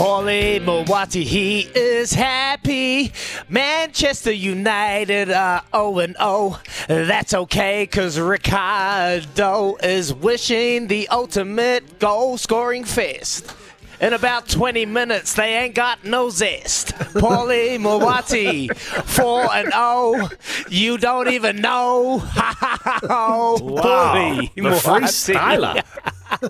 Paulie Maoate, he is happy. Manchester United are 0 0. That's okay, because Ricardo is wishing the ultimate goal scoring fest. In about 20 minutes, they ain't got no zest. Paulie Maoate, 4 and 0. You don't even know. Wow, Paulie the freestyler.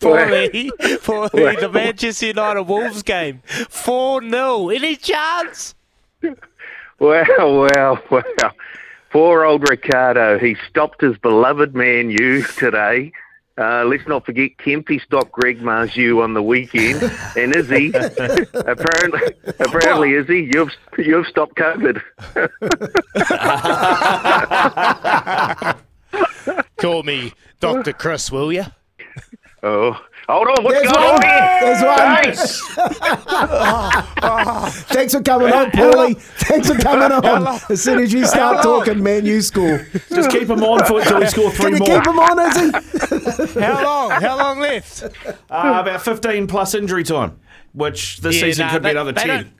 Paulie, Paulie, the Manchester United Wolves game. 4 0. Any chance? Well, well, well. Poor old Ricardo. He stopped his beloved Man U today. Uh, let's not forget Kempy stopped Greg Marju on the weekend, and Izzy apparently, apparently Izzy, you've you've stopped COVID. Call me Dr. Chris, will you? Oh, hold on, what's There's going one. on here? There's one. Thanks for coming on, Paulie. Thanks for coming on. As soon as you start talking, man, you score. Just keep him on for until we score three Can you more. keep him on, Izzy? How long? How long left? Uh, about 15 plus injury time, which this Yeah, season nah, could be another they 10. don't-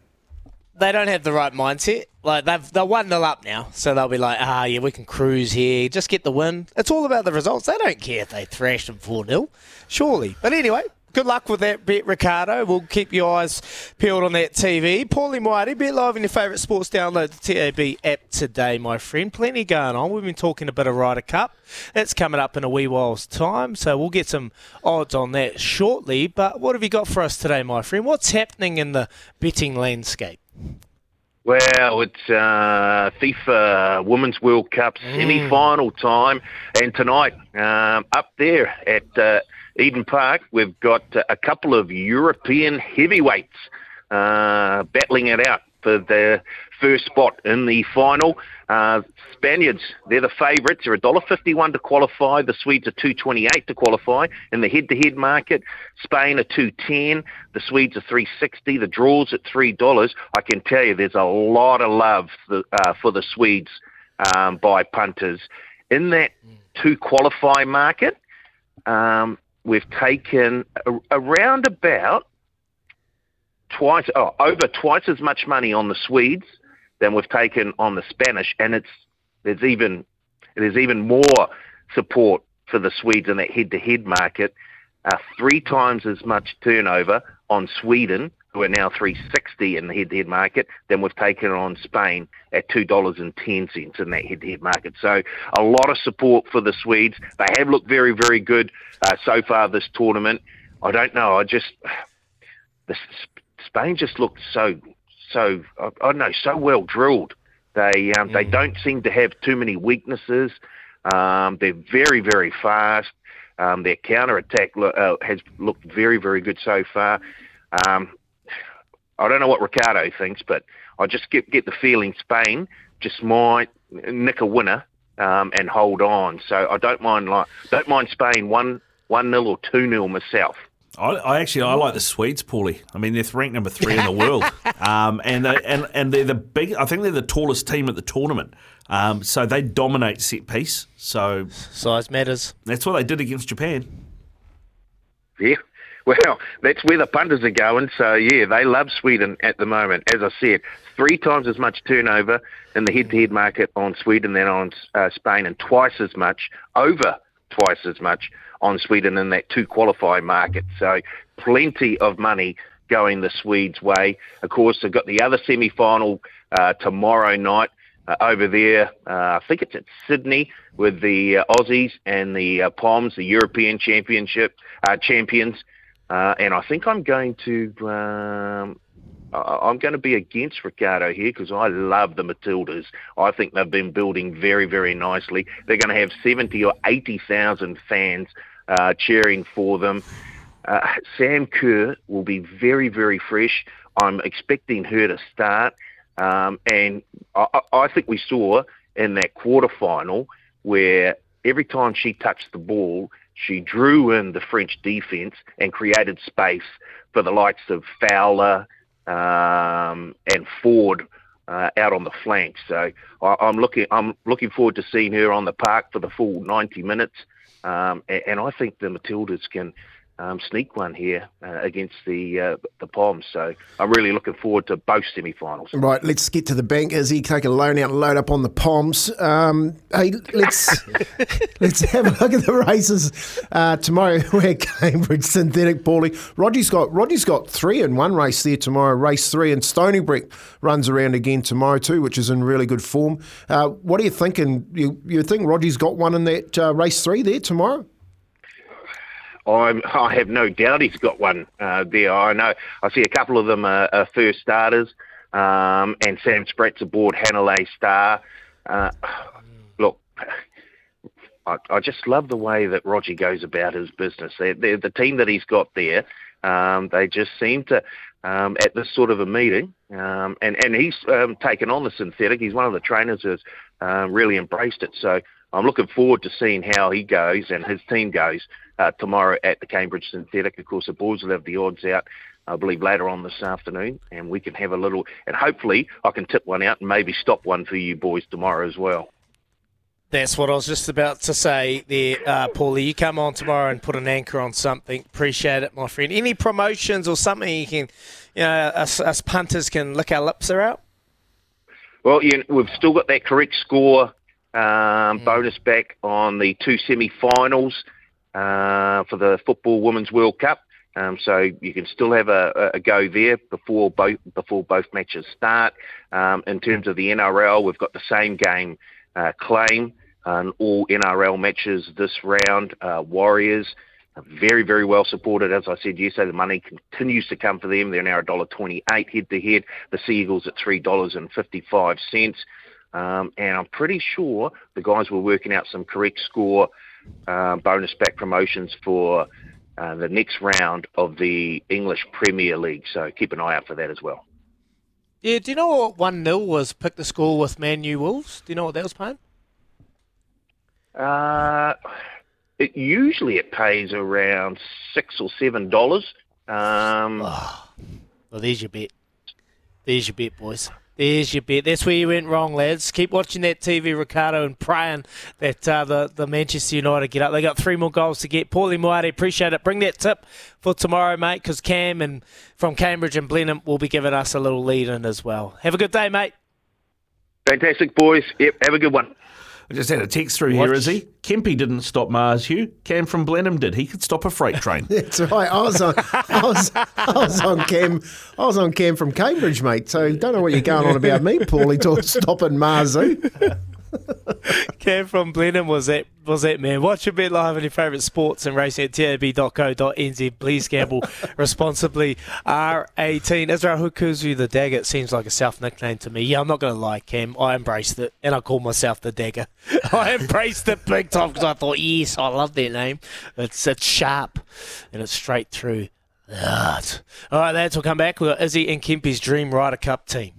They don't have the right mindset. Like they've they're one 0 up now, so they'll be like, ah, yeah, we can cruise here, just get the win. It's all about the results. They don't care if they thrash them four 0 surely. But anyway, good luck with that bet, Ricardo. We'll keep your eyes peeled on that TV. Paulie Maoate, bet live on your favourite sports. Download the TAB app today, my friend. Plenty going on. We've been talking a bit of Ryder Cup. That's coming up in a wee while's time, so we'll get some odds on that shortly. But what have you got for us today, my friend? What's happening in the betting landscape? Well, it's uh, FIFA Women's World Cup semi-final time, and tonight um, up there at uh, Eden Park, we've got uh, a couple of European heavyweights uh, battling it out for their first spot in the final. Uh, Spaniards, they're the favourites. They're $1.51 to qualify. The Swedes are two twenty-eight to qualify in the head-to-head market. Spain are two ten. The Swedes are three sixty. The draws at three dollars. I can tell you, there's a lot of love for, uh, for the Swedes um, by punters in that two qualify market. Um, we've taken a, around about twice, oh, over twice as much money on the Swedes than we've taken on the Spanish, and it's there's even there's even more support for the Swedes in that head-to-head market. Uh, three times as much turnover on Sweden, who are now 360 in the head-to-head market, than we've taken on Spain at two dollars and ten cents in that head-to-head market. So a lot of support for the Swedes. They have looked very, very good uh, so far this tournament. I don't know. I just the Spain just looked so so I, I don't know so well drilled. They um, they don't seem to have too many weaknesses. Um, they're very very fast. Um, their counter attack lo- uh, has looked very very good so far. Um, I don't know what Ricardo thinks, but I just get get the feeling Spain just might nick a winner um, and hold on. So I don't mind like don't mind Spain one one nil or two nil myself. I, I actually I like the Swedes, Paulie. I mean, they're ranked number three in the world, um, and they, and and they're the big. I think they're the tallest team at the tournament. Um, so they dominate set piece. So Size matters. that's what they did against Japan. Yeah. Well, that's where the punters are going. So, yeah, they love Sweden at the moment. As I said, three times as much turnover in the head to head market on Sweden than on uh, Spain, and twice as much, over twice as much on Sweden in that two qualifying market. So, plenty of money going the Swedes' way. Of course, they've got the other semi final uh, tomorrow night. Uh, over there, uh, I think it's at Sydney with the uh, Aussies and the uh, Poms, the European Championship uh, champions. And I think I'm going to um, I'm going to be against Ricardo here because I love the Matildas. I think they've been building very very nicely. They're going to have seventy or eighty thousand fans uh, cheering for them. Uh, Sam Kerr will be very very fresh. I'm expecting her to start, um, and I, I I think we saw in that quarterfinal where every time she touched the ball, she drew in the French defence and created space for the likes of Fowler um, and Ford uh, out on the flank. So I, I'm looking I'm looking forward to seeing her on the park for the full 90 minutes, um, and, and I think the Matildas can um, sneak one here uh, against the uh, the Poms. So I'm really looking forward to both semi-finals. Right, let's get to the bank. Izzy, take a loan out and load up on the Poms. Um, hey, let's let's have a look at the races uh, tomorrow. We're Cambridge Synthetic, Paulie. Roger's got Roger's got three in one race there tomorrow. Race three, and Stony Brick runs around again tomorrow too, which is in really good form. Uh, what are you thinking? You you think Roger's got one in that uh, race three there tomorrow? I'm, I have no doubt he's got one uh, there. I know. I see a couple of them are, are first starters, um, and Sam Spratt's aboard Hanalei Star. Uh, look, I, I just love the way that Roger goes about his business. They're, they're the team that he's got there, um, they just seem to, um, at this sort of a meeting, um, and and he's um, taken on the synthetic. He's one of the trainers who's um, really embraced it. So I'm looking forward to seeing how he goes and his team goes uh, tomorrow at the Cambridge Synthetic. Of course, the boys will have the odds out. I believe later on this afternoon, and we can have a little, and hopefully I can tip one out and maybe stop one for you boys tomorrow as well. That's what I was just about to say there, uh, Paulie. You come on tomorrow and put an anchor on something. Appreciate it, my friend. Any promotions or something you can, you know, us, us punters can lick our lips are out? Well, you we've still got that correct score um, mm. bonus back on the two semi-finals uh, for the Football Women's World Cup. Um, so you can still have a, a, go there before both before both matches start. Um, in terms of the NRL, we've got the same game uh, claim on all NRL matches this round. Uh, Warriors very very well supported. As I said yesterday, the money continues to come for them. They're now a dollar twenty eight head to head. The Seagulls at three dollars and fifty five cents. Um, and I'm pretty sure the guys were working out some correct score uh, bonus back promotions for uh, the next round of the English Premier League. So keep an eye out for that as well. Yeah, do you know what 1 0 was pick the score with Man U Wolves? Do you know what that was paying? Uh, it usually it pays around six or seven dollars. Um, oh, well, there's your bet. There's your bet, boys. There's your bet. That's where you went wrong, lads. Keep watching that TV, Ricardo, and praying that uh, the, the Manchester United get up. They got three more goals to get. Paulie Maoate, appreciate it. Bring that tip for tomorrow, mate, because Cam and from Cambridge and Blenheim will be giving us a little lead in as well. Have a good day, mate. Fantastic, boys. Yep, have a good one. I just had a text through Watch. here, is he? Kempy didn't stop Mars Hugh. Cam from Blenheim did. He could stop a freight train. That's right. I was on I was, I was on Cam I was on Cam from Cambridge, mate. So don't know what you're going on about me, Paulie, to stopping Mars. Cam from Blenheim was it was it man. Watch a bit live on your favourite sports and racing at tab.co.nz. Please gamble responsibly. R18. Israel Hukuzu the Dagger. It seems like a South nickname to me. Yeah, I'm not going to lie, Cam. I embraced it and I call myself the Dagger. I embraced it big time because I thought, yes, I love that name. It's, it's sharp and it's straight through. All right, lads, we'll come back. We've got Izzy and Kempy's Dream Ryder Cup team.